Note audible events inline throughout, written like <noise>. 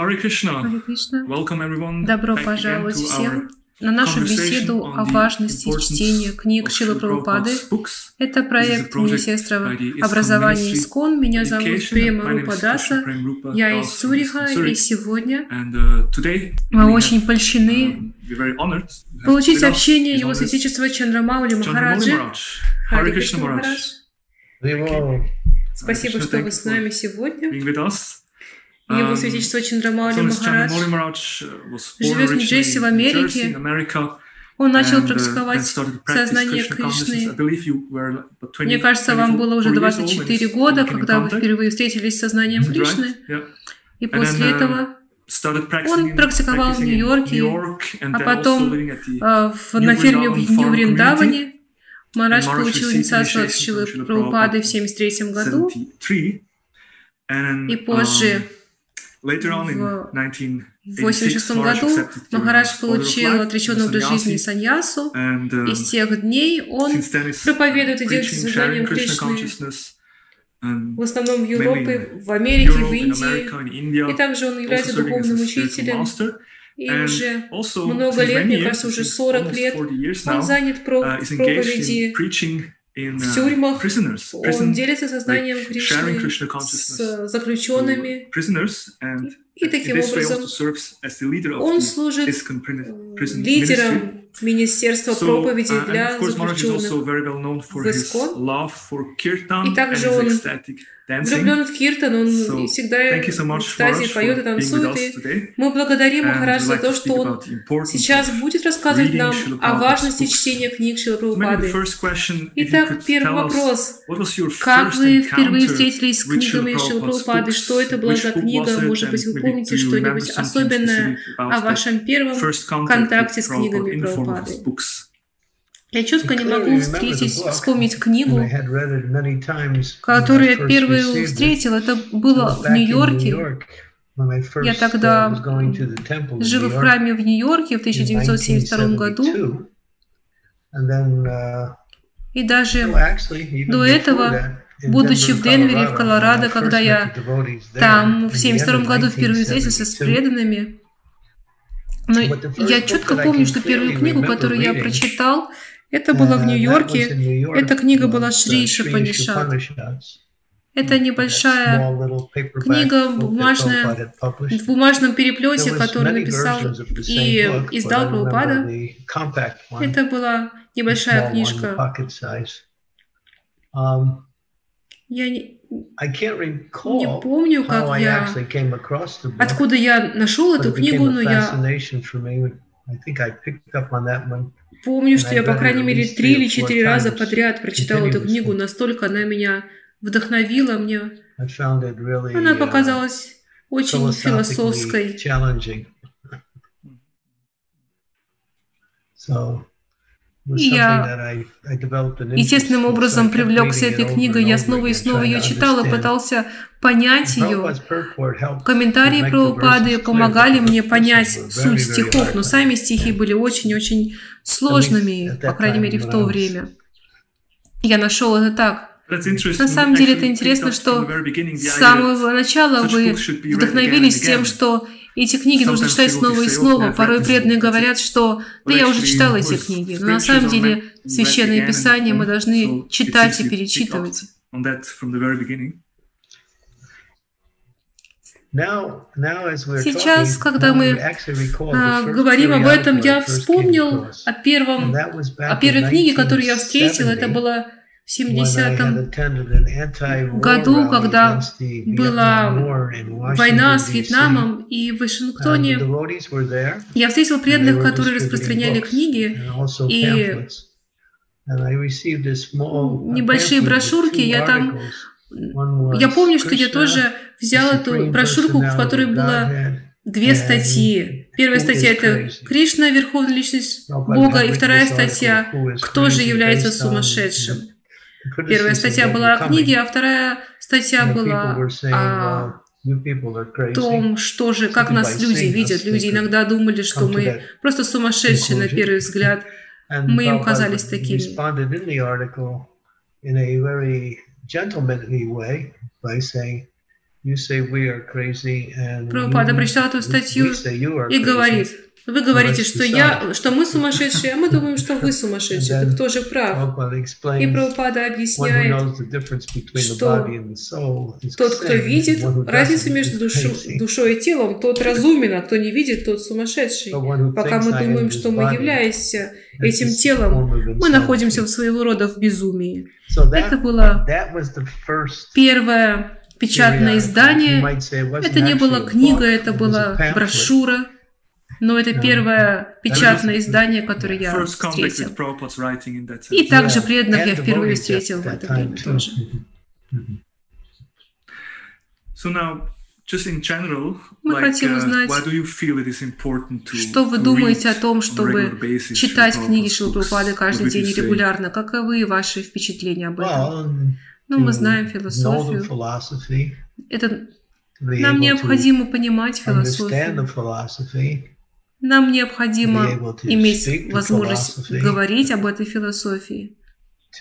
Харе Кришна. Харе Кришна. Welcome everyone. Добро back again пожаловать to всем our на нашу беседу о важности чтения книг Шилы Прабхупады. Это проект Министерства образования ИСКОН. Меня зовут. Према My name is Рупа Krishna Даса. Prem Rupa Я из Цюриха, и сегодня uh, мы очень польщены um, получить общение Его Святейшества Чандрамаули Махараджи. Харе Кришна. Махарадж. Спасибо, что вы с нами сегодня. Его Um, Святейшество Чандрамаули His Holiness Махарадж. Uh, живет в Нью-Джерси, в Америке. Он начал uh, практиковать сознание Кришны. believe you were about 20, Мне кажется, вам было уже 24 years old when 24 you года, когда вы впервые встретились с сознанием? Кришны. И после uh, этого Он практиковал в Нью-Йорке, а потом э, в- на ферме в Нью-Вриндаване Maharaj получил инициацию от Шилы Прабхупады в Prabhupada 1973 году. 73. And, И позже, um, later on in в 1986, В 1986 Maharaj году Махарадж получил отреченный образ жизни саньясу, um, и с тех дней он проповедует и делится Krishna Кришны в основном в Европе, в Америке, в Индии. И также он является духовным учителем. И уже много лет, мне кажется, уже since 40 almost лет, 40 years он занят uh, проповеди в uh, тюрьмах. prisoners, Он делится сознанием Кришны с заключенными. И таким образом он служит лидером Министерства So, проповеди uh, для заключенных. в И также он. Влюблен в Киртан, он всегда в Maharaj, поет и танцует. И мы благодарим Махарадж за то, что он сейчас будет рассказывать нам о важности чтения книг Прабхупады. you Итак, первый вопрос. Как вы впервые встретились с книгами Prabhupada's Прабхупады? Что это была за книга? Может быть, вы помните что-нибудь особенное о вашем первом контакте с книгами Прабхупады? Books? Я четко не могу встретить, вспомнить книгу, которую которую я первую встретил. Это было в Нью-Йорке. Я тогда жил в храме в Нью-Йорке в 1972 году. И даже до этого, будучи в Денвере, в Колорадо, когда я там в 1972 году впервые встретился с преданными, но я четко помню, что первую книгу, которую я прочитал, это было в Нью-Йорке. Эта книга была Шри Шапанишат. Это небольшая книга бумажная, в бумажном переплете, которую написал и издал Прабхупада. Это была небольшая книжка. Я не, не помню, как я, откуда я нашел эту книгу, но я помню, что я, по крайней мере, три или четыре раза подряд прочитал эту книгу, настолько она меня вдохновила мне. Она показалась очень философской. <laughs> И я естественным образом привлекся этой книгой. Я снова и снова ее читал и пытался понять ее. Комментарии про упады помогали мне понять суть стихов, но сами стихи были очень-очень сложными, по крайней мере, в то время. Я нашел это так. На самом деле это интересно, что с самого начала вы вдохновились тем, что эти книги нужно читать снова и снова. Порой преданные говорят, что «да я уже читал эти книги». Но на самом деле Священное Писание мы должны читать и перечитывать. Сейчас, когда мы а, говорим об этом, я вспомнил о, первом, о первой книге, которую я встретил. Это было в 70-м году, когда была война с Вьетнамом, и в Вашингтоне я встретил преданных, которые распространяли книги, и небольшие брошюрки, я там... Я помню, что я тоже взял эту брошюрку, в которой было две статьи. Первая статья – это «Кришна – Верховная Личность Бога», и вторая статья «Кто же является сумасшедшим?». Первая статья была о книге, а вторая статья была о том, что же, как нас люди видят. Люди иногда думали, что мы просто сумасшедшие на первый взгляд. <laughs> Мы им казались такими. Прабхупада прочитал эту статью и говорит, вы говорите, что, я, что мы сумасшедшие, а мы думаем, что вы сумасшедшие. Так кто же прав? И Прабхупада объясняет, что тот, кто видит, разница между душу, душой и телом, тот разумен, а кто не видит, тот сумасшедший. Пока мы думаем, что мы являемся этим телом, мы находимся в своего рода в безумии. Это было первое печатное издание. Это не была книга, это была брошюра. Но это первое печатное издание, которое я встретил. И также преданных я впервые встретил в это время тоже. Мы хотим uh, узнать, что вы думаете о том, чтобы читать книги Шилпрупады каждый день регулярно. Каковы ваши впечатления об этом? Ну, мы знаем философию. Это нам необходимо понимать философию. Нам необходимо иметь возможность говорить об этой философии,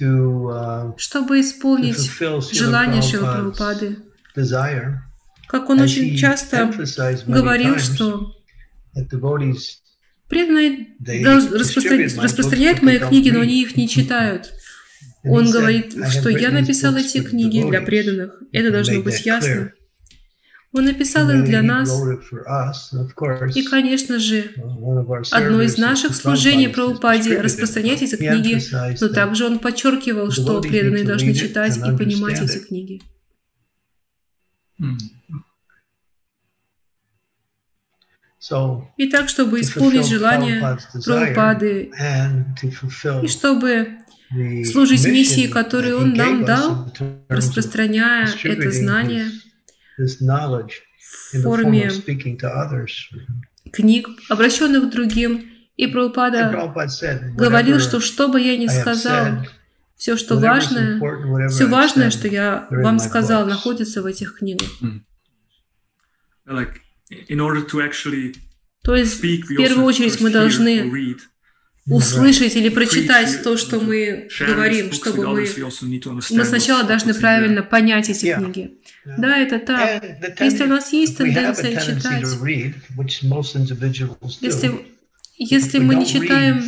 uh, чтобы исполнить желание Шилапрабхупады. Как он очень часто говорил, что преданные распространяют мои книги, но они их не читают. Он говорит, что я написал эти книги для преданных. Это должно быть ясно. Он написал их для нас. И, конечно же, одно из наших служений про упаде распространять эти книги, но также он подчеркивал, что преданные должны читать и понимать эти книги. И так, чтобы исполнить желание Прабхупады, и чтобы служить миссии, которую Он нам дал, распространяя это знание – в форме книг, обращенных к другим. И Прабхупада говорил, что что бы я ни сказал, все, что важное, все важное, что я вам сказал, находится в этих книгах. То есть, в первую очередь, мы должны услышать или прочитать то, что мы говорим, чтобы мы, мы сначала должны правильно понять эти книги. Да, это так. Если у нас есть тенденция читать, если, если мы не читаем,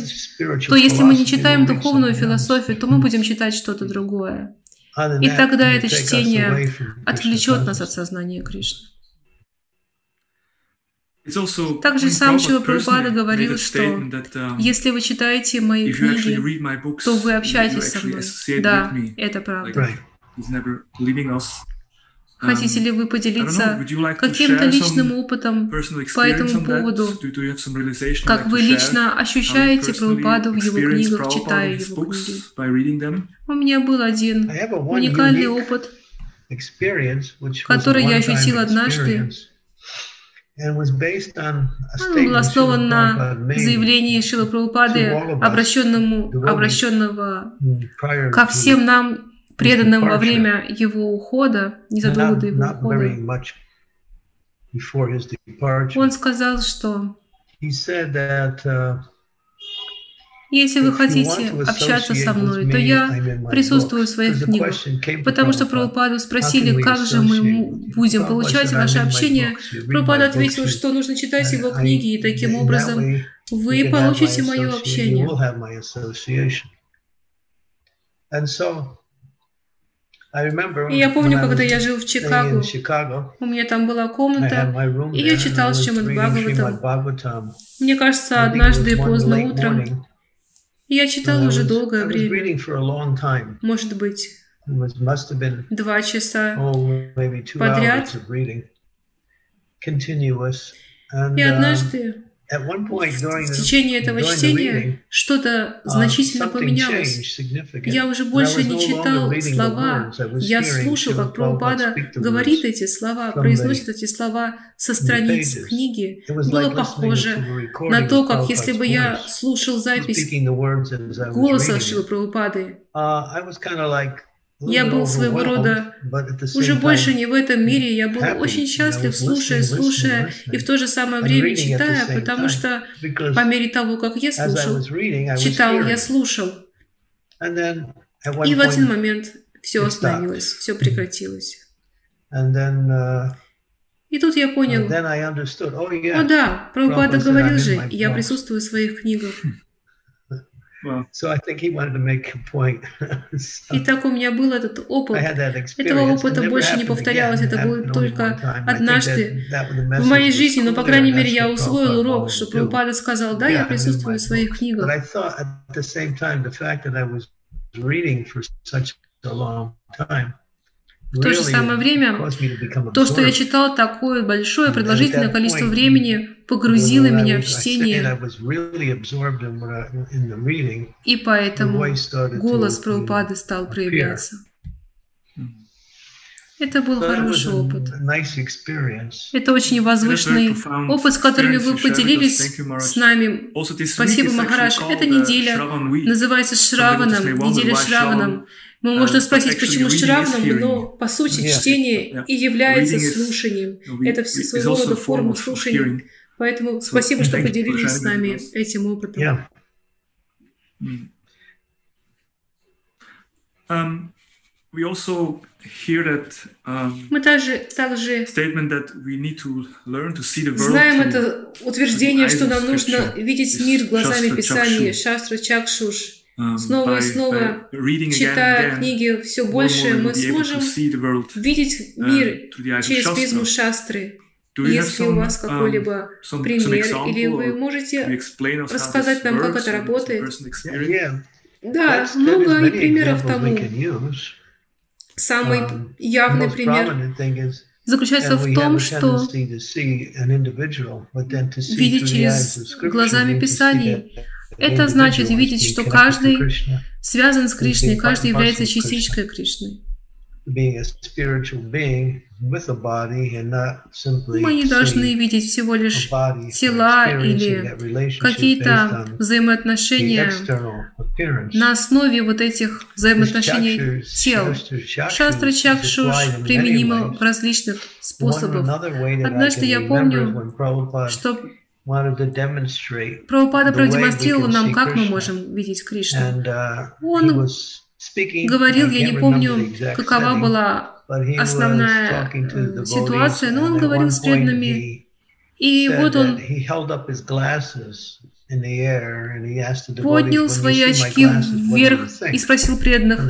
то если мы не читаем духовную философию, то мы будем читать что-то другое. И тогда это чтение отвлечет нас от сознания Кришны. Также сам Чила Прабхупада говорил, что um, если вы читаете мои книги, то вы общаетесь со мной. Да, это правда. Хотите ли вы поделиться каким-то личным опытом по этому поводу? Как вы лично ощущаете Прабхупаду в его книгах, читая его книги? У меня был один уникальный опыт, который я ощутил однажды. Он был основан на заявлении Шила Прабхупады, обращенному, обращенного ко всем нам преданным во время его ухода, незадолго до его ухода. Он сказал, что если вы хотите общаться со мной, то я присутствую в своих книгах. Потому что Прабхупаду спросили, как же мы будем получать ваше общение. Прабхупада ответил, что нужно читать его книги, и таким образом вы получите мое общение. И я помню, когда я жил в Чикаго, у меня там была комната, и я читал Шримад Бхагаватам. Мне кажется, однажды поздно утром, я читал уже долгое время, может быть, два часа oh, подряд. И однажды в течение этого чтения что-то uh, значительно поменялось. Я уже больше не читал слова, я слушал, как Прабхупада говорит эти слова, произносит эти слова со страниц книги. Было похоже на то, как если бы я слушал запись голоса Шилы Прабхупады. Uh, я был своего рода уже больше не в этом мире, я был очень счастлив, слушая, слушая, и в то же самое время читая, потому что по мере того, как я слушал, читал, я слушал. И в один момент все остановилось, все прекратилось. Uh, и тут я понял, oh, о да, Прабхупада говорил же, я присутствую в своих книгах. <laughs> Итак, у меня был этот опыт. Этого опыта больше не повторялось. Это было только однажды в моей жизни, но, по крайней мере, я усвоил урок, что Прабхупада сказал, да, я присутствую в своих книгах. В то же самое время, то, что я читал такое большое, продолжительное количество времени, погрузило меня в чтение. И поэтому голос Прабхупады стал проявляться. Это был хороший опыт. Это очень возвышенный опыт, с которыми вы поделились с нами. Спасибо, Махараш. Эта неделя называется Шраваном, неделя Шраваном. Мы можно спросить, почему Шравном, но по сути чтение <laughs> и является слушанием. Это своего рода форма слушания. Поэтому спасибо, что поделились с нами этим опытом. Um, we also hear that, um, Мы также, также statement that we need to learn to see the world знаем это утверждение, что нам нужно видеть мир глазами Писания, Шастра Чакшуш. Um, снова и снова, читая книги все больше, мы сможем видеть uh, мир через призму шастры. Если у вас um, какой-либо пример, или вы можете рассказать нам, как это работает. Да, много примеров тому. Самый um, явный пример заключается в том, что видеть через глазами Писаний это значит видеть, что каждый связан с Кришной, каждый является частичкой Кришны. Мы не должны видеть всего лишь тела или какие-то взаимоотношения на основе вот этих взаимоотношений тел. Шастра Чакшуш применимо в различных способах. Однажды я помню, что Прабхупада продемонстрировал нам, как мы можем видеть Кришну. Uh, Он говорил, я не помню, какова была основная э, ситуация, но он говорил с преданными, и вот он поднял свои очки вверх и спросил преданных,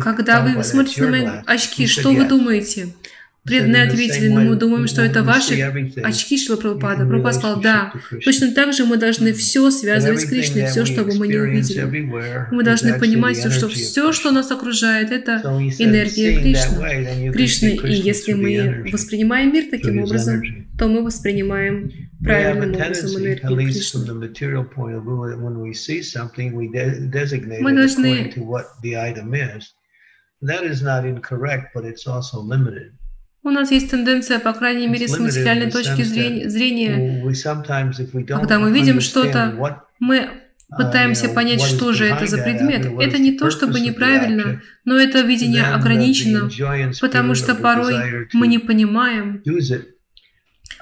когда вы смотрите на мои очки, что вы думаете? Преданные ответили, но мы думаем, что это ваши очки Шила Прабхупада. Прабхупада сказал, да. Точно так же мы должны все связывать с Кришной, все, что бы мы не увидели. Мы должны понимать, что все, что нас окружает, это энергия Кришны. Кришны. И если мы воспринимаем мир таким образом, то мы воспринимаем правильным образом энергию Кришны. Мы должны That is not incorrect, but it's also limited. У нас есть тенденция, по крайней мере, с материальной точки зрения, когда мы видим что-то, мы uh, пытаемся понять, что же это за предмет. Это не то, чтобы неправильно, но это видение ограничено, потому что порой мы не понимаем,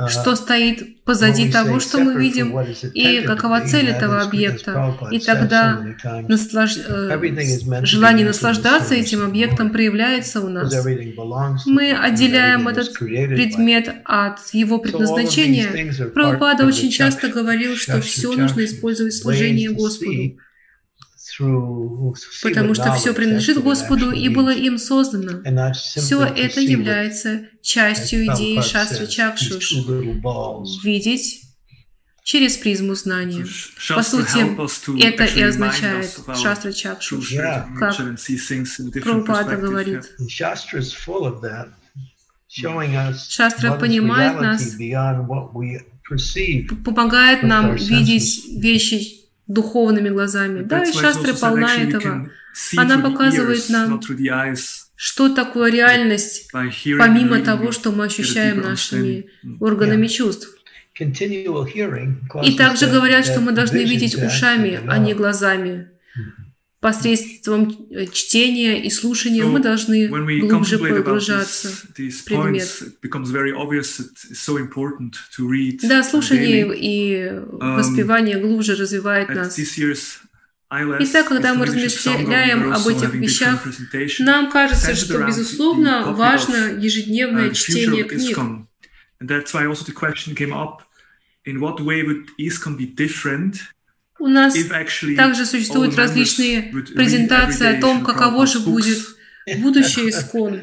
что стоит позади того, что мы видим, и какова цель этого объекта. И тогда наслаж... Э, желание наслаждаться этим объектом проявляется у нас. Мы отделяем этот предмет от его предназначения. Прабхупада очень часто говорил, что все нужно использовать в служении Господу потому что все принадлежит Господу и было им создано. Все это является частью идеи Шастры Чакшуш – видеть через призму знания. По сути, это и означает Шастра Чакшуш, как Прабхупада говорит. Шастра понимает нас, помогает нам видеть вещи духовными глазами. Да, и шастры полна этого. Она показывает нам, что такое реальность, помимо того, что мы ощущаем нашими органами чувств. И также говорят, что мы должны видеть ушами, а не глазами. Посредством э, чтения и слушания мы должны глубже погружаться в предмет. Да, слушание и um, воспевание глубже развивает нас. Итак, когда мы размышляем об этих вещах, нам кажется, что, безусловно, важно ежедневное чтение книг. In what way would ISKCON be different у нас также существуют различные презентации о том, каково же будет будущее <laughs> искон.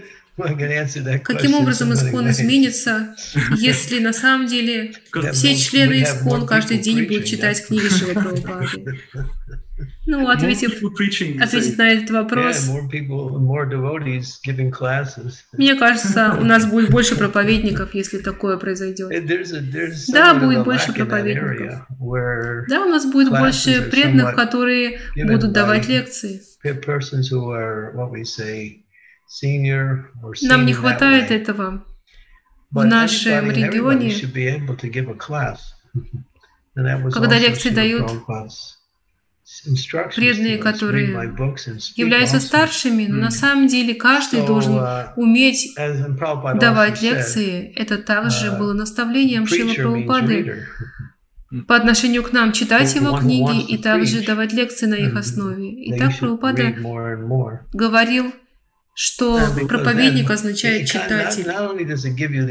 Каким образом искон изменится, если на самом деле <laughs> все члены искон каждый день будут читать книги Шива Прабхупады? <laughs> Ну, ответив, ответить на этот вопрос, мне кажется, у нас <laughs> будет больше проповедников, если такое произойдет. Да, будет больше проповедников. Да, у нас будет больше преданных, которые будут давать лекции. Нам не хватает этого в нашем регионе, <laughs> когда лекции дают преданные, которые являются старшими, но на самом деле каждый должен uh, уметь давать лекции. Это также uh, было наставлением Шила Прабхупады по отношению к нам читать его книги и также давать лекции на их основе. И так Прабхупада говорил, что проповедник означает читатель.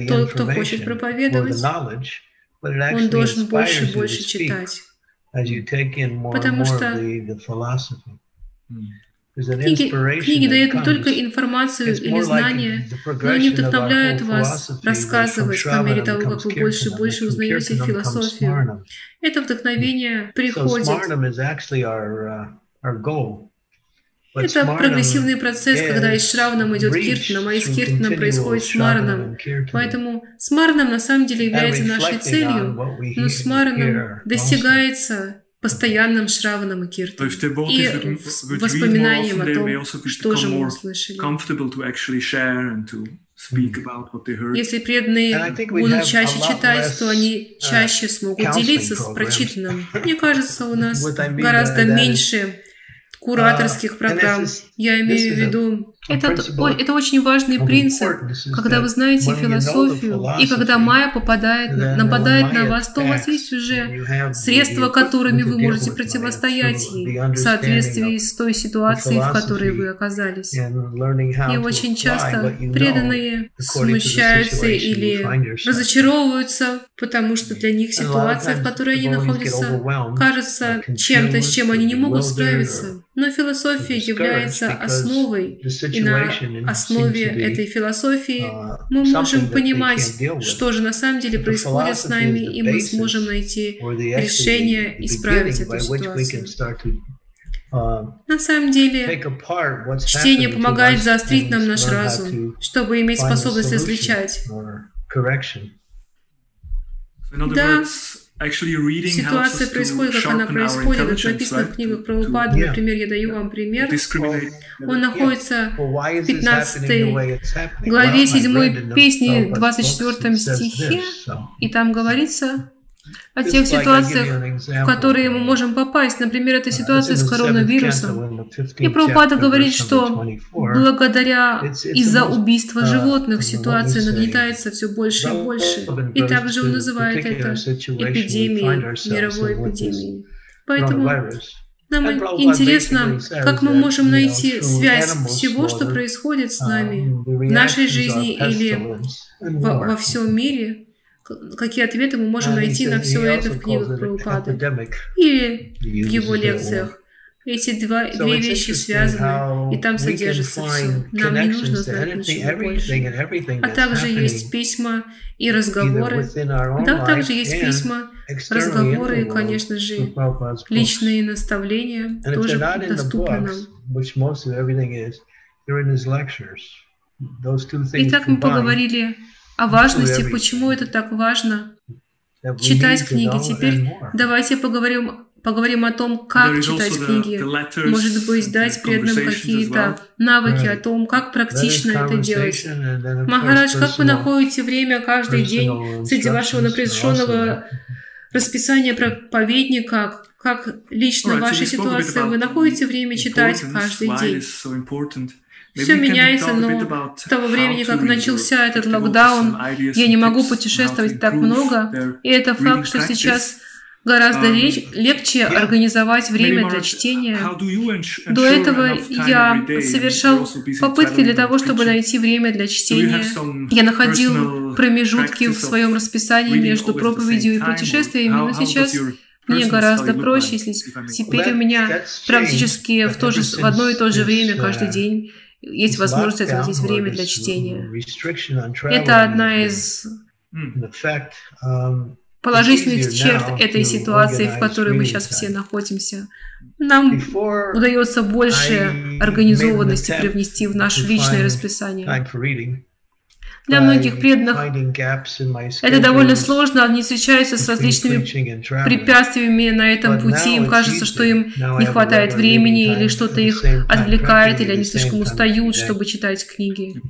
Тот, кто хочет проповедовать, он должен больше и больше читать. Потому что Книги, книги дают не только информацию или знания, но они вдохновляют вас рассказывать по мере того, как вы больше и больше узнаете философию. Это вдохновение приходит. Это прогрессивный процесс, когда из Шравнам идет Киртаном, а из Киртаном происходит Смараном. Поэтому Смараном на самом деле является нашей целью, но Смараном достигается постоянным Шраваном и Киртаном и воспоминанием о том, что же мы услышали. Если преданные будут чаще читать, то они чаще смогут делиться с прочитанным. Мне кажется, у <laughs> нас гораздо меньше кураторских а, программ. Я имею в виду, это, это очень важный принцип. Когда вы знаете философию, и когда майя попадает, нападает на вас, то у вас есть уже средства, которыми вы можете противостоять ей в соответствии с той ситуацией, в которой вы оказались. И очень часто преданные смущаются или разочаровываются, потому что для них ситуация, в которой они находятся, кажется чем-то, с чем они не могут справиться. Но философия является основой, и на основе этой философии uh, мы можем понимать, что же на самом деле происходит с нами, и мы сможем найти решение исправить эту ситуацию. Uh, на самом деле, чтение помогает заострить нам наш разум, чтобы иметь способность различать. Да, Ситуация происходит, как она происходит. Это написано в книгах про Упаду. Например, я даю вам пример. Он находится в 15 главе 7 песни, 24 стихе. И там говорится, о тех ситуациях, в которые мы можем попасть. Например, это ситуация с коронавирусом. И Прабхупада говорит, что благодаря из-за убийства uh, животных ситуация нагнетается все больше и больше. И также он называет это эпидемией, мировой эпидемией. Поэтому нам интересно, как мы можем найти связь всего, что происходит с нами в нашей жизни или во, во всем мире, какие ответы мы можем найти на все это в книгах Прабхупады или в его лекциях. Эти два, две вещи связаны, и там содержится все. Нам не нужно знать ничего больше. А также есть письма и разговоры. Да, также есть письма, разговоры и, конечно же, личные наставления тоже доступны нам. Итак, мы поговорили о важности, почему это так важно читать книги. Теперь давайте поговорим поговорим о том, как читать книги. Может быть, дать преданным какие-то навыки о том, как практично это делать. Махарадж, как вы находите время каждый день среди вашего напряженного расписание проповедника, как лично в вашей ситуации вы находите время читать каждый день. Все меняется, но с того времени, как начался этот локдаун, я не могу путешествовать так много, и это факт, что сейчас гораздо um, легче организовать время для чтения. До этого я совершал попытки для того, чтобы найти время для чтения. Я находил промежутки в своем расписании между проповедью и путешествиями, но сейчас мне гораздо проще, если теперь у меня практически в, то же, в одно и то же время uh, каждый день есть возможность отводить время для чтения. Это одна из положительных черт этой ситуации, в которой мы сейчас все находимся. Нам удается больше организованности привнести в наше личное расписание. Для многих преданных это довольно сложно, они встречаются с различными препятствиями на этом пути, им кажется, что им не хватает времени или что-то их отвлекает, или они слишком устают, чтобы читать книги.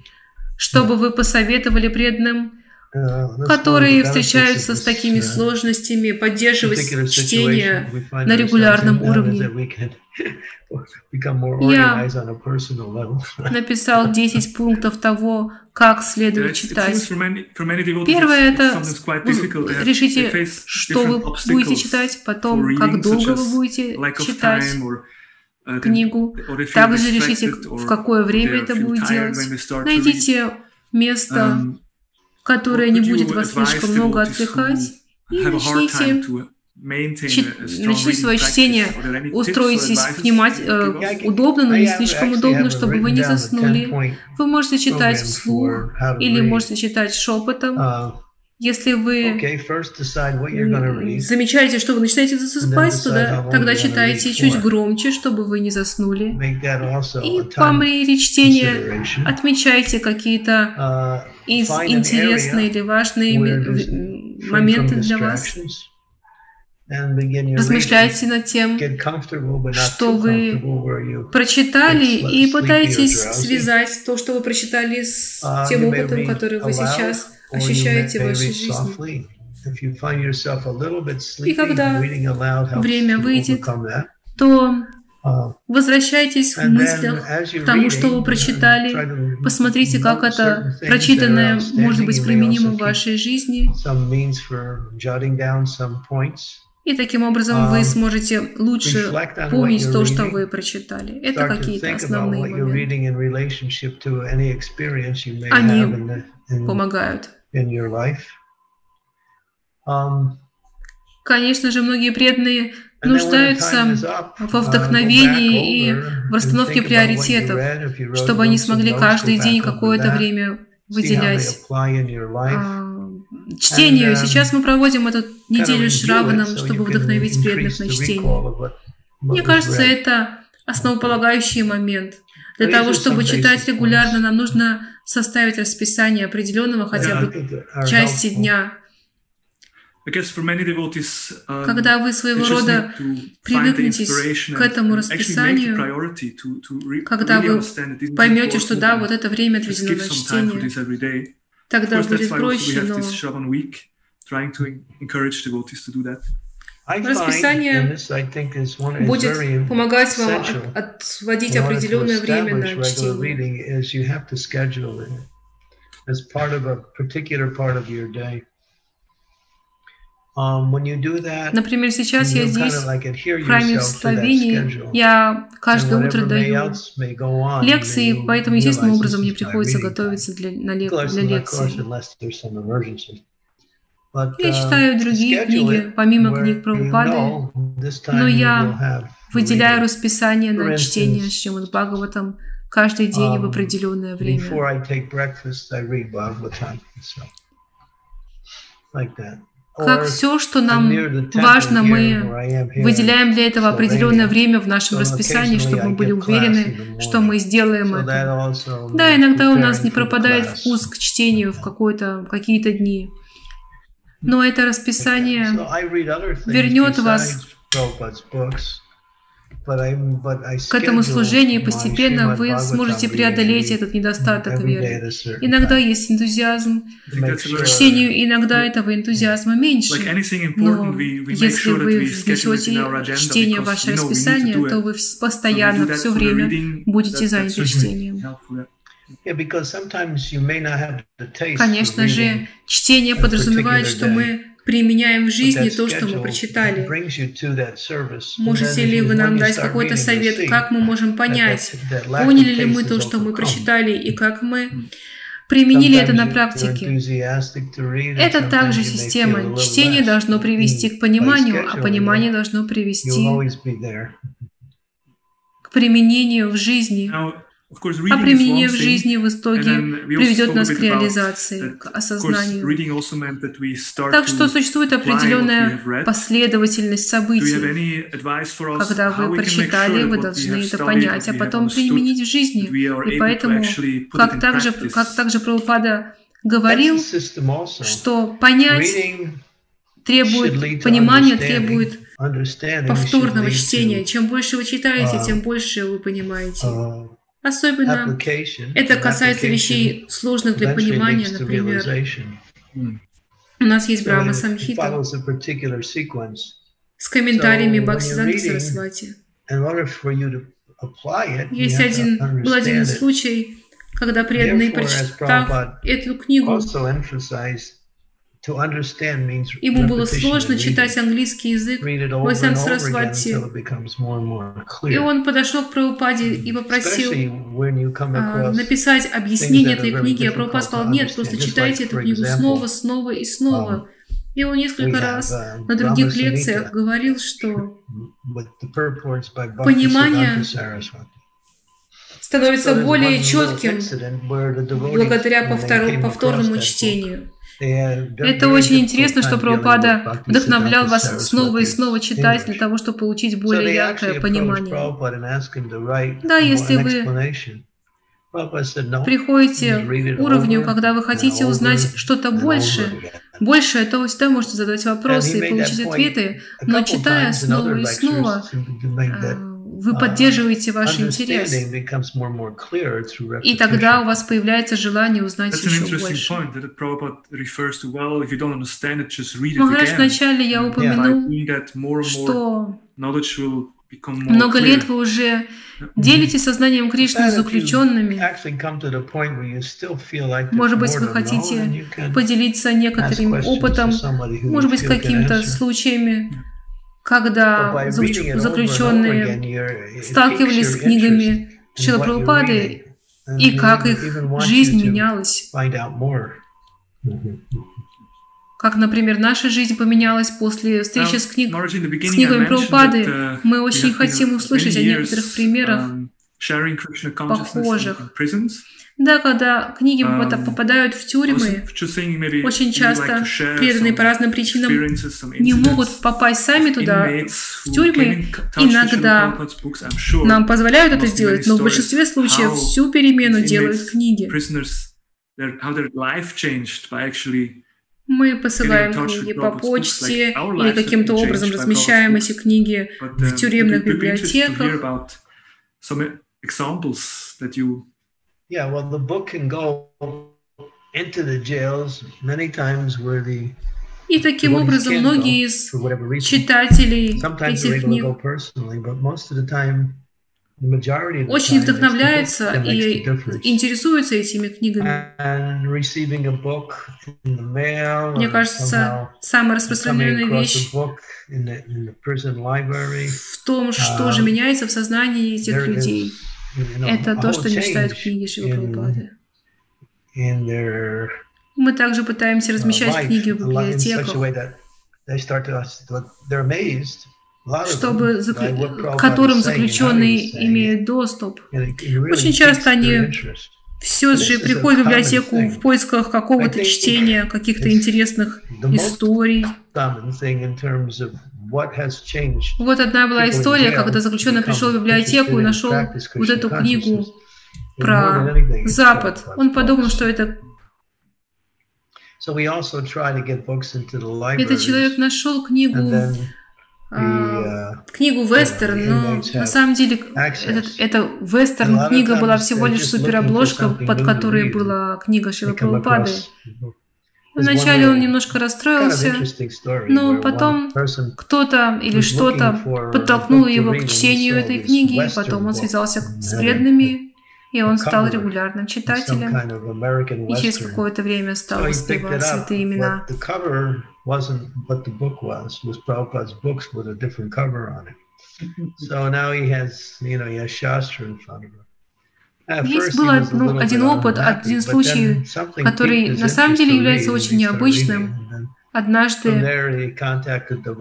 Что бы вы посоветовали преданным которые встречаются с такими сложностями, поддерживать чтение на регулярном уровне. <laughs> Я написал <laughs> 10 пунктов того, как следует читать. Первое – это решите, что вы будете читать, потом, как долго вы будете читать uh, книгу. Также решите, в какое время это будет делать. Найдите место, которое не будет вас слишком много отвлекать, и начните начните свое чтение, устроитесь внимать, э, удобно, но не слишком удобно, чтобы вы не заснули. Вы можете читать вслух или можете читать шепотом. Uh, Если вы замечаете, что вы начинаете засыпать, то да, тогда читайте чуть громче, чтобы вы не заснули. И по мере чтения отмечайте какие-то uh, из интересные или важные моменты для вас. Размышляйте над тем, что вы прочитали, и пытайтесь связать то, что вы прочитали, с uh, тем опытом, который вы сейчас ощущаете в вашей жизни. И когда время выйдет, то Возвращайтесь в мыслях к тому, что вы прочитали. Посмотрите, как это прочитанное может быть применимо в вашей жизни. И таким образом вы um, сможете лучше помнить то, что вы прочитали. Это какие-то основные моменты. Они помогают. Um, Конечно же, многие преданные нуждаются во вдохновении и в расстановке приоритетов, чтобы они смогли каждый день какое-то время выделять а, чтению. Сейчас мы проводим эту неделю с Шраваном, чтобы вдохновить преданных на чтение. Мне кажется, это основополагающий момент. Для того, чтобы читать регулярно, нам нужно составить расписание определенного хотя бы части дня Uh, Когда вы своего рода привыкнетесь к этому расписанию, когда вы поймете, что да, вот это время отведено на чтение, тогда будет проще, но Расписание будет помогать вам от, отводить определенное время на чтение. Um, Например, сейчас я здесь, в храме в Словении, я каждое утро даю лекции, поэтому естественным образом мне приходится готовиться для, на лек, для лекции. Я читаю другие книги, помимо книг про упады, но я выделяю расписание на чтение Шримад Бхагаватам каждый день в um, определенное время. Like that как все, что нам важно, мы выделяем для этого определенное время в нашем расписании, чтобы мы были уверены, что мы сделаем это. Да, иногда у нас не пропадает вкус к чтению в какой-то, какие-то дни. Но это расписание вернет вас к этому служению, постепенно вы сможете преодолеть этот недостаток веры. Иногда есть энтузиазм. К чтению, иногда этого энтузиазма меньше. Но если вы внесете чтение в ваше расписание, то вы постоянно, все время будете заняты чтением. Конечно же, чтение подразумевает, что мы применяем в жизни то, что мы прочитали. Можете ли вы нам дать какой-то совет, как мы можем понять, поняли ли мы то, что мы прочитали, и как мы применили это на практике. Это также система. Чтение должно привести к пониманию, а понимание должно привести к применению в жизни. А применение в жизни в итоге приведет нас к реализации, к осознанию. Так что существует определенная последовательность событий. Когда вы прочитали, вы должны это понять, а потом применить в жизни. И поэтому, как также, как также Прабхупада говорил, что понять требует, понимание требует повторного чтения. Чем больше вы читаете, тем больше вы понимаете. Особенно это касается вещей сложных для понимания, например. У нас есть Брахма Самхита с комментариями Бхактисиданта Сарасвати. Есть один, был один случай, когда преданный, прочитав эту книгу, Ему было сложно читать английский язык Вайсан Сарасвати. И он подошел к Прабхупаде и попросил а, написать объяснение этой книги. А Прабхупад сказал, нет, просто читайте эту книгу снова, снова и снова. Um, и он несколько раз uh, на других лекциях говорил, что понимание становится более четким благодаря повторному чтению. Это очень интересно, что Прабхупада вдохновлял вас снова и снова читать для того, чтобы получить более яркое понимание. Да, если вы приходите к уровню, когда вы хотите узнать что-то больше, больше, то вы всегда можете задать вопросы и получить ответы, но читая снова и снова, вы а, поддерживаете ваш интерес. И тогда у вас появляется желание узнать еще больше. Махарадж вначале я упомянул, что много лет вы уже делитесь сознанием Кришны с заключенными. Может быть, вы хотите поделиться некоторым опытом, может быть, какими-то случаями, когда заключенные сталкивались с книгами Шила Прабхупады и как их жизнь менялась. Как, например, наша жизнь поменялась после встречи с, книг, с книгами Прабхупады. Uh, Мы очень хотим услышать о некоторых примерах um, похожих. Да, когда книги um, попадают в тюрьмы, очень часто преданные по разным причинам не могут попасть сами туда, в тюрьмы. Иногда нам позволяют это сделать, но в большинстве случаев всю перемену делают книги. Мы посылаем книги по почте или каким-то образом размещаем эти книги в uh, тюремных библиотеках. Yeah, well, the book can go into the jails many times where the и таким образом многие из читателей этих книг очень вдохновляются и интересуются этими книгами. Мне кажется, самая распространенная вещь в том, что же меняется в сознании этих людей. Это то, что не читают книги Шива Прабхупады. Мы также пытаемся размещать книги в библиотеках, чтобы, к которым заключенные имеют доступ. Очень часто они все же приходят в библиотеку в поисках какого-то чтения, каких-то интересных историй. Вот одна была история, когда заключенный пришел в библиотеку и нашел вот эту книгу про Запад. Он подумал, что это этот человек нашел книгу а, книгу вестерн, но на самом деле этот, эта вестерн книга была всего лишь суперобложка, под которой была книга Шила Прабхупады. Вначале он немножко расстроился, но потом кто-то или что-то подтолкнуло его к чтению этой книги, и потом он связался с преданными, и он стал регулярным читателем, и через какое-то время стал воспевать святые имена. So now he has, you know, he has Shastra in front of him. Есть был ну, один опыт, один случай, который на самом деле является очень необычным. Однажды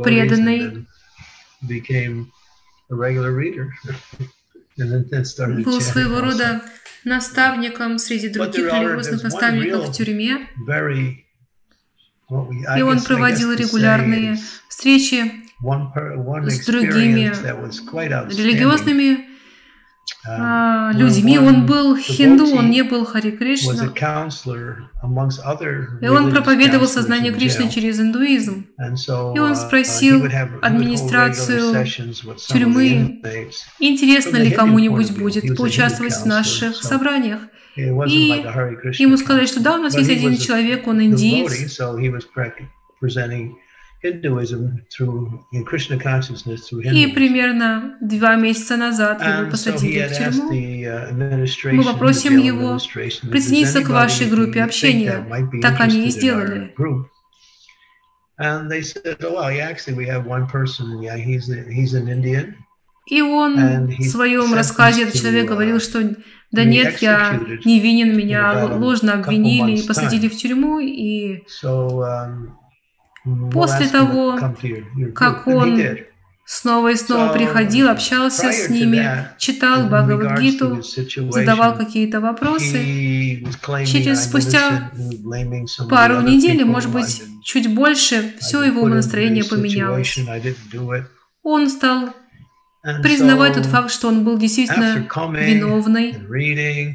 преданный <laughs> был своего рода наставником среди других религиозных наставников в тюрьме. И он проводил регулярные встречи с другими религиозными а, людьми. Он был хинду, он не был Хари Кришна. И он проповедовал сознание Кришны через индуизм. И он uh, спросил администрацию тюрьмы, интересно ли кому-нибудь будет поучаствовать в наших собраниях. И ему сказали, что да, у нас есть один человек, он индиец, и примерно два месяца назад его посадили в тюрьму. Uh, Мы попросим его присоединиться к вашей группе общения. Так они и сделали. И он в своем рассказе, этот человек говорил, uh, что да нет, я не винен, меня ложно обвинили и посадили в тюрьму, и um, после того, как он снова и снова приходил, общался с ними, читал Бхагавадгиту, задавал какие-то вопросы. Через спустя пару недель, может быть, чуть больше, все его настроение поменялось. Он стал признавать тот факт, что он был действительно виновный.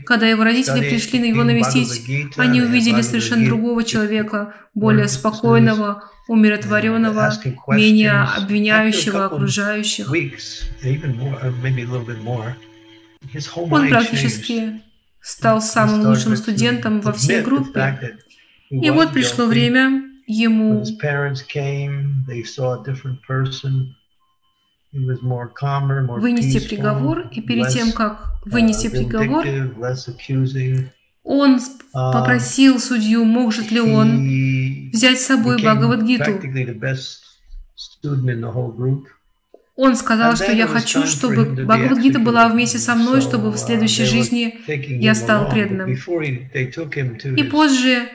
Когда его родители пришли на его навестить, они увидели совершенно другого человека, более спокойного, умиротворенного, менее обвиняющего окружающих. Он практически стал самым лучшим студентом во всей группе. И вот пришло время ему вынести приговор, и перед тем, как вынести uh, приговор, он uh, попросил судью, может ли он взять с собой Бхагавадгиту. Он сказал, что я хочу, чтобы Бхагавадгита была вместе со мной, чтобы в uh, следующей жизни я стал преданным. И позже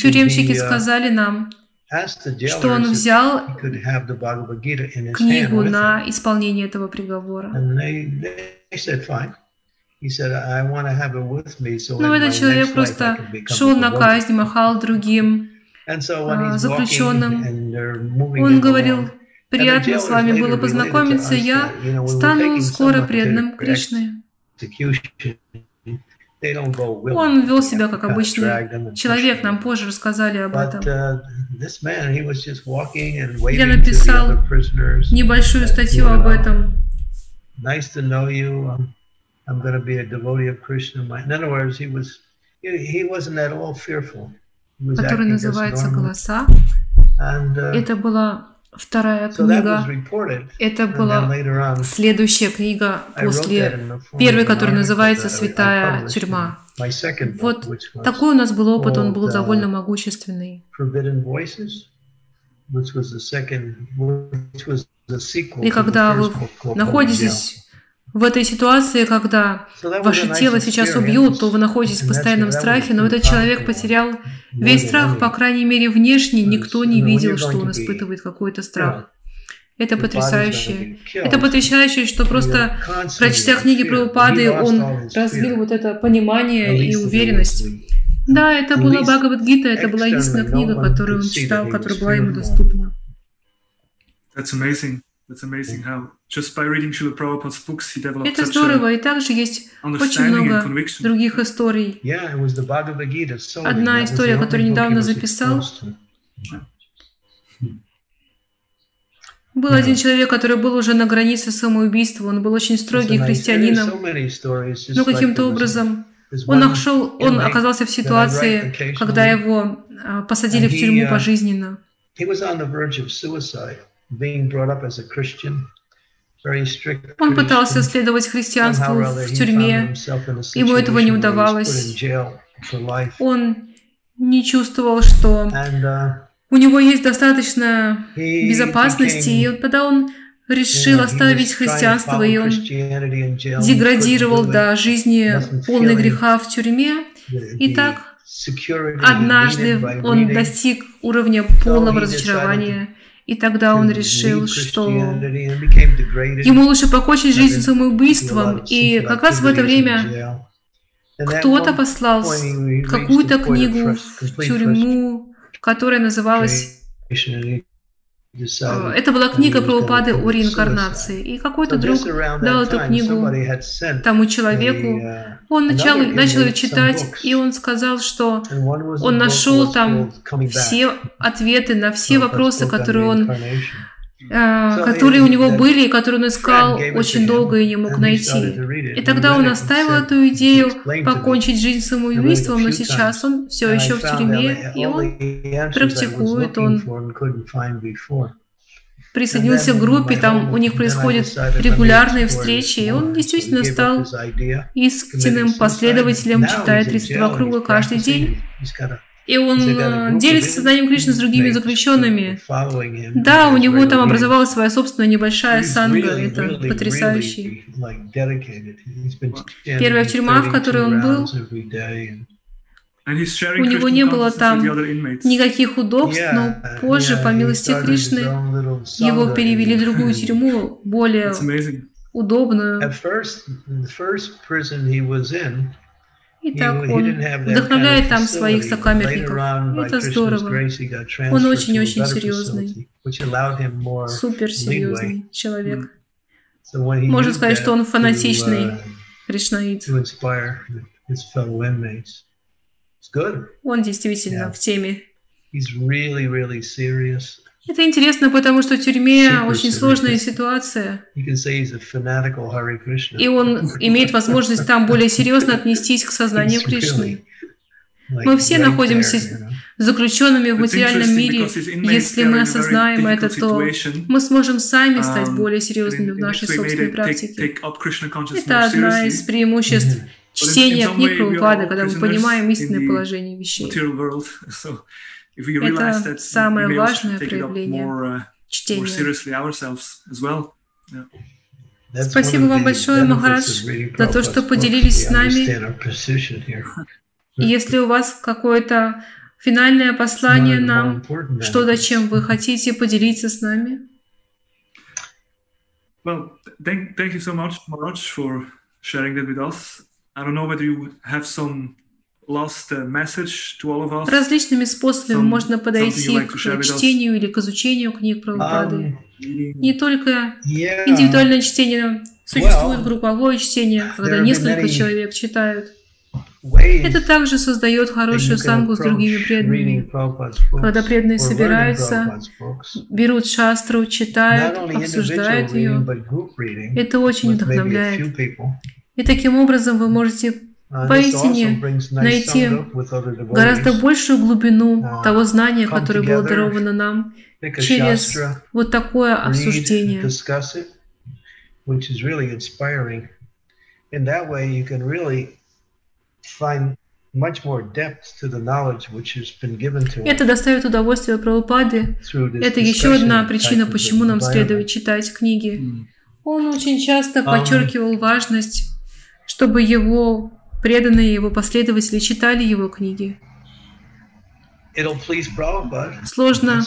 тюремщики сказали нам, что он взял книгу на исполнение этого приговора. Но этот человек просто шел на казнь, махал другим а, заключенным. Он говорил, приятно с вами было познакомиться, я стану скоро преданным Кришны. Он вел себя как обычный человек, нам позже рассказали об этом. Uh, Я написал небольшую статью об этом. I'm going to be a devotee of Krishna. In other words, he was he wasn't at all fearful. Который называется «Голоса». And, uh, Это была вторая книга. Это была следующая книга после первой, которая называется «Святая тюрьма». Вот такой у нас был опыт, он был uh, довольно могущественный. И когда вы находитесь в этой ситуации, когда ваше тело сейчас убьют, то вы находитесь в постоянном страхе, но этот человек потерял весь страх, по крайней мере, внешне никто не видел, что он испытывает какой-то страх. Это потрясающе. Это потрясающе, что просто, прочтя книги про упады, он развил вот это понимание и уверенность. Да, это была Бхагавадгита, это была единственная книга, которую он читал, которая была ему доступна. That's amazing. Это здорово, и также есть очень много других историй. Одна история, которую недавно записал, Был один человек, который был уже на границе самоубийства. Он был очень строгий христианином. Но каким-то образом он, нашел, он оказался в ситуации, когда его а, посадили в тюрьму пожизненно. Он пытался следовать христианству в тюрьме, ему этого не удавалось. Он не чувствовал, что uh, у него есть достаточно безопасности, и тогда он решил оставить христианство, и он деградировал до жизни полной греха в тюрьме. И так однажды он достиг уровня полного разочарования, и тогда он решил, что ему лучше покончить жизнь самоубийством. И как раз в это время кто-то послал какую-то книгу в тюрьму, которая называлась это была книга про упады о реинкарнации. И какой-то друг дал эту книгу тому человеку. Uh, он начал, начал ее читать, и он сказал, что он нашел там все ответы на все вопросы, которые он которые у него были и которые он искал очень долго и не мог найти. И тогда он оставил эту идею покончить жизнь самоубийством, но сейчас он все еще в тюрьме, и он практикует, он присоединился к группе, там у них происходят регулярные встречи, и он действительно стал истинным последователем, читает 32 круга каждый день. И он э, делится сознанием Кришны с другими заключенными. Да, у него там образовалась своя собственная небольшая санга. Это потрясающе. Первая тюрьма, в которой он был, у него не было там никаких удобств, но позже, по милости Кришны, его перевели в другую <laughs> тюрьму, более удобную. Итак, он вдохновляет там своих сокамерников. Это здорово. Он очень-очень серьезный, суперсерьезный человек. Можно сказать, что он фанатичный uh, кришнаит. Он действительно в теме. Это интересно, потому что в тюрьме очень сложная ситуация. И он имеет возможность там более серьезно отнестись к сознанию Кришны. Мы все находимся заключенными в материальном мире. Если мы осознаем это, то мы сможем сами стать um, более серьезными в нашей собственной практике. Это одна из преимуществ чтения книг Прабхупады, когда мы понимаем истинное положение вещей. <laughs> Это самое важное проявление uh, чтения. Спасибо вам большое, Махарадж, за то, что поделились с нами. Если у вас какое-то финальное послание нам, что-то, чем вы хотите поделиться с нами. Well, thank, thank you so much, Maharaj, for sharing that with us. I don't know whether you have some Различными способами можно подойти к чтению или к изучению книг Прабхупады. Um, Не только индивидуальное чтение, существует групповое чтение, когда несколько человек читают. Это также создает хорошую сангу с другими преданными. Когда преданные собираются, берут шастру, читают, обсуждают ее. Это очень вдохновляет. И таким образом вы можете поистине найти гораздо большую глубину uh, того знания, которое было даровано нам через вот такое обсуждение. Это доставит удовольствие Прабхупаде. Это еще одна причина, почему нам следует читать книги. Он очень часто подчеркивал важность, чтобы его преданные его последователи читали его книги. Сложно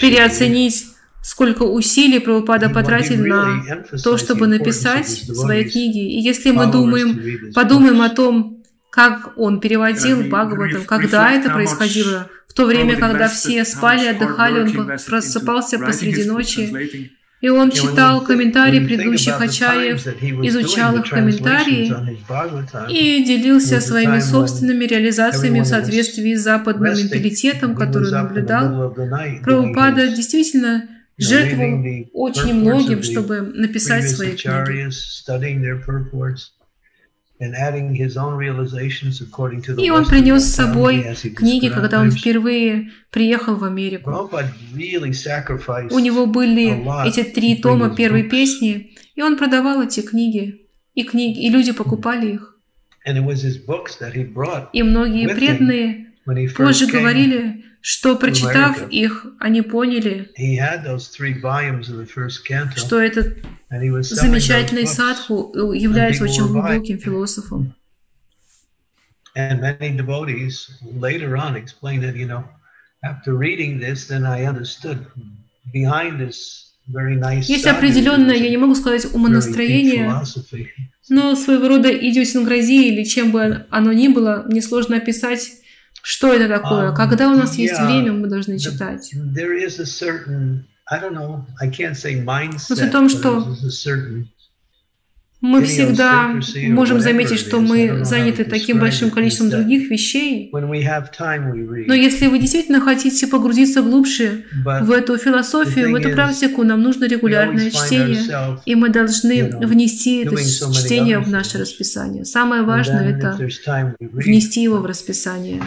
переоценить, сколько усилий Прабхупада потратил на то, чтобы написать свои книги. И если мы думаем, подумаем о том, как он переводил Бхагаватам, когда это происходило, в то время, когда все спали, отдыхали, он просыпался посреди ночи, и он читал комментарии предыдущих ачаев, изучал их комментарии и делился своими собственными реализациями в соответствии с западным менталитетом, который он наблюдал. Прабхупада действительно жертвовал очень многим, чтобы написать свои книги. И он принес с собой книги, когда он впервые приехал в Америку. У него были эти три тома первой песни, и он продавал эти книги, и книги, и люди покупали их. И многие преданные позже говорили, что прочитав их, они поняли, что этот замечательный садху является очень глубоким философом. And many devotees later on explained that, you know, after reading this, then I understood behind this есть определенное, я не могу сказать умонастроение, но своего рода идиосинкразия или чем бы оно ни было, мне сложно описать, что это такое. Um, Когда у нас есть время, мы должны читать. Но суть в том, что мы всегда можем заметить, что мы заняты таким большим количеством других вещей. Но если вы действительно хотите погрузиться глубже в эту философию, в эту практику, нам нужно регулярное чтение, и мы должны внести это чтение в наше расписание. Самое важное – это внести его в расписание.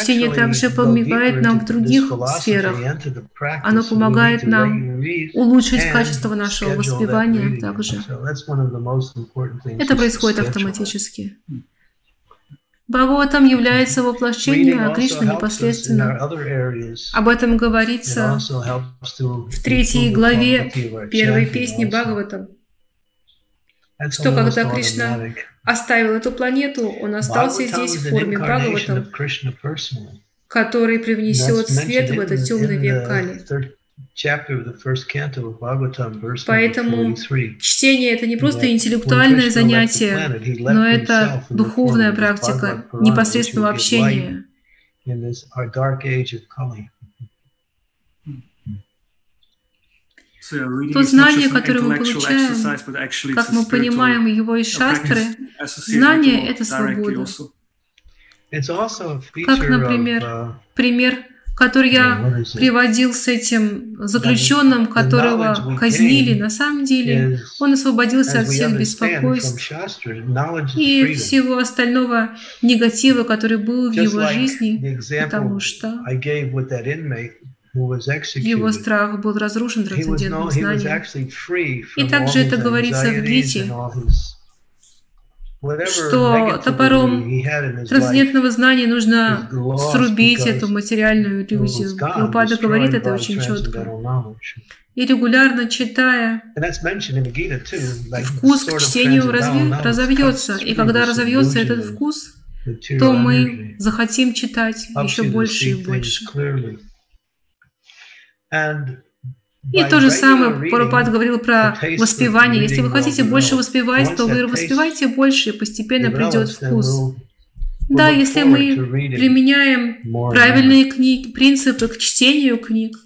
Чтение также помогает нам в других сферах. Оно помогает нам улучшить качество нашего воспевания также. Это происходит автоматически. Бхагаватам является воплощением, а Кришна непосредственно. Об этом говорится в третьей главе первой песни Бхагаватам, что когда Кришна оставил эту планету, он остался здесь в форме Бхагаватам, который привнесет свет в этот темный век Кали. Поэтому чтение это не просто интеллектуальное занятие, но это духовная практика непосредственного общения. То знание, которое мы получаем, как мы понимаем его из шастры, знание — это свобода. Как, например, uh, пример который я приводил с этим заключенным, которого казнили, на самом деле он освободился от всех беспокойств и всего остального негатива, который был в его жизни, потому что его страх был разрушен трансцендентным знанием. И также это говорится в Гите, что топором трансцендентного знания нужно срубить эту материальную иллюзию. Прабхупада говорит это очень четко. И регулярно читая, вкус к чтению разви- разовьется. И когда разовьется этот вкус, то мы захотим читать еще больше и больше. И то же самое Парупад говорил про воспевание. Если вы хотите больше воспевать, то вы воспевайте больше, и постепенно придет вкус. Да, если мы применяем правильные книги, принципы к чтению книг,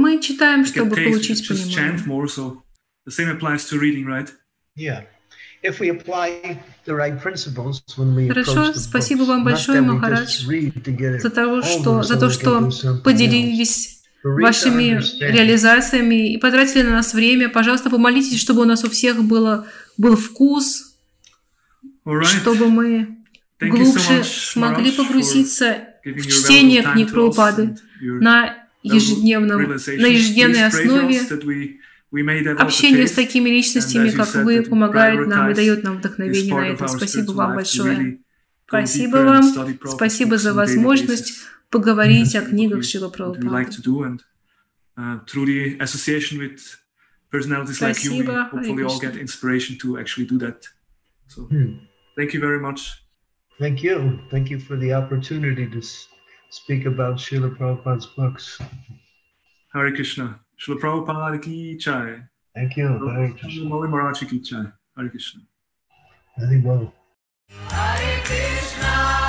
мы читаем, чтобы получить понимание. Хорошо, спасибо вам большое, Махарадж, за, того, что, за то, что поделились вашими реализациями и потратили на нас время. Пожалуйста, помолитесь, чтобы у нас у всех было, был вкус, чтобы мы глубже смогли погрузиться в чтение книг Прабхупады на ежедневном, на ежедневной основе, Общение с такими личностями, как вы, помогает нам и дает нам вдохновение на это. Спасибо вам большое. Спасибо вам. Спасибо за возможность поговорить о книгах Шила Прабхупады. hmm. thank you very much. Thank you. Thank you for the opportunity to speak about Srila Prabhupada's books. Hare Krishna. Shri Prabhupada ki chai. Thank you. Hare Krishna. Maharaj ki chai. Hare Krishna. Hare Krishna.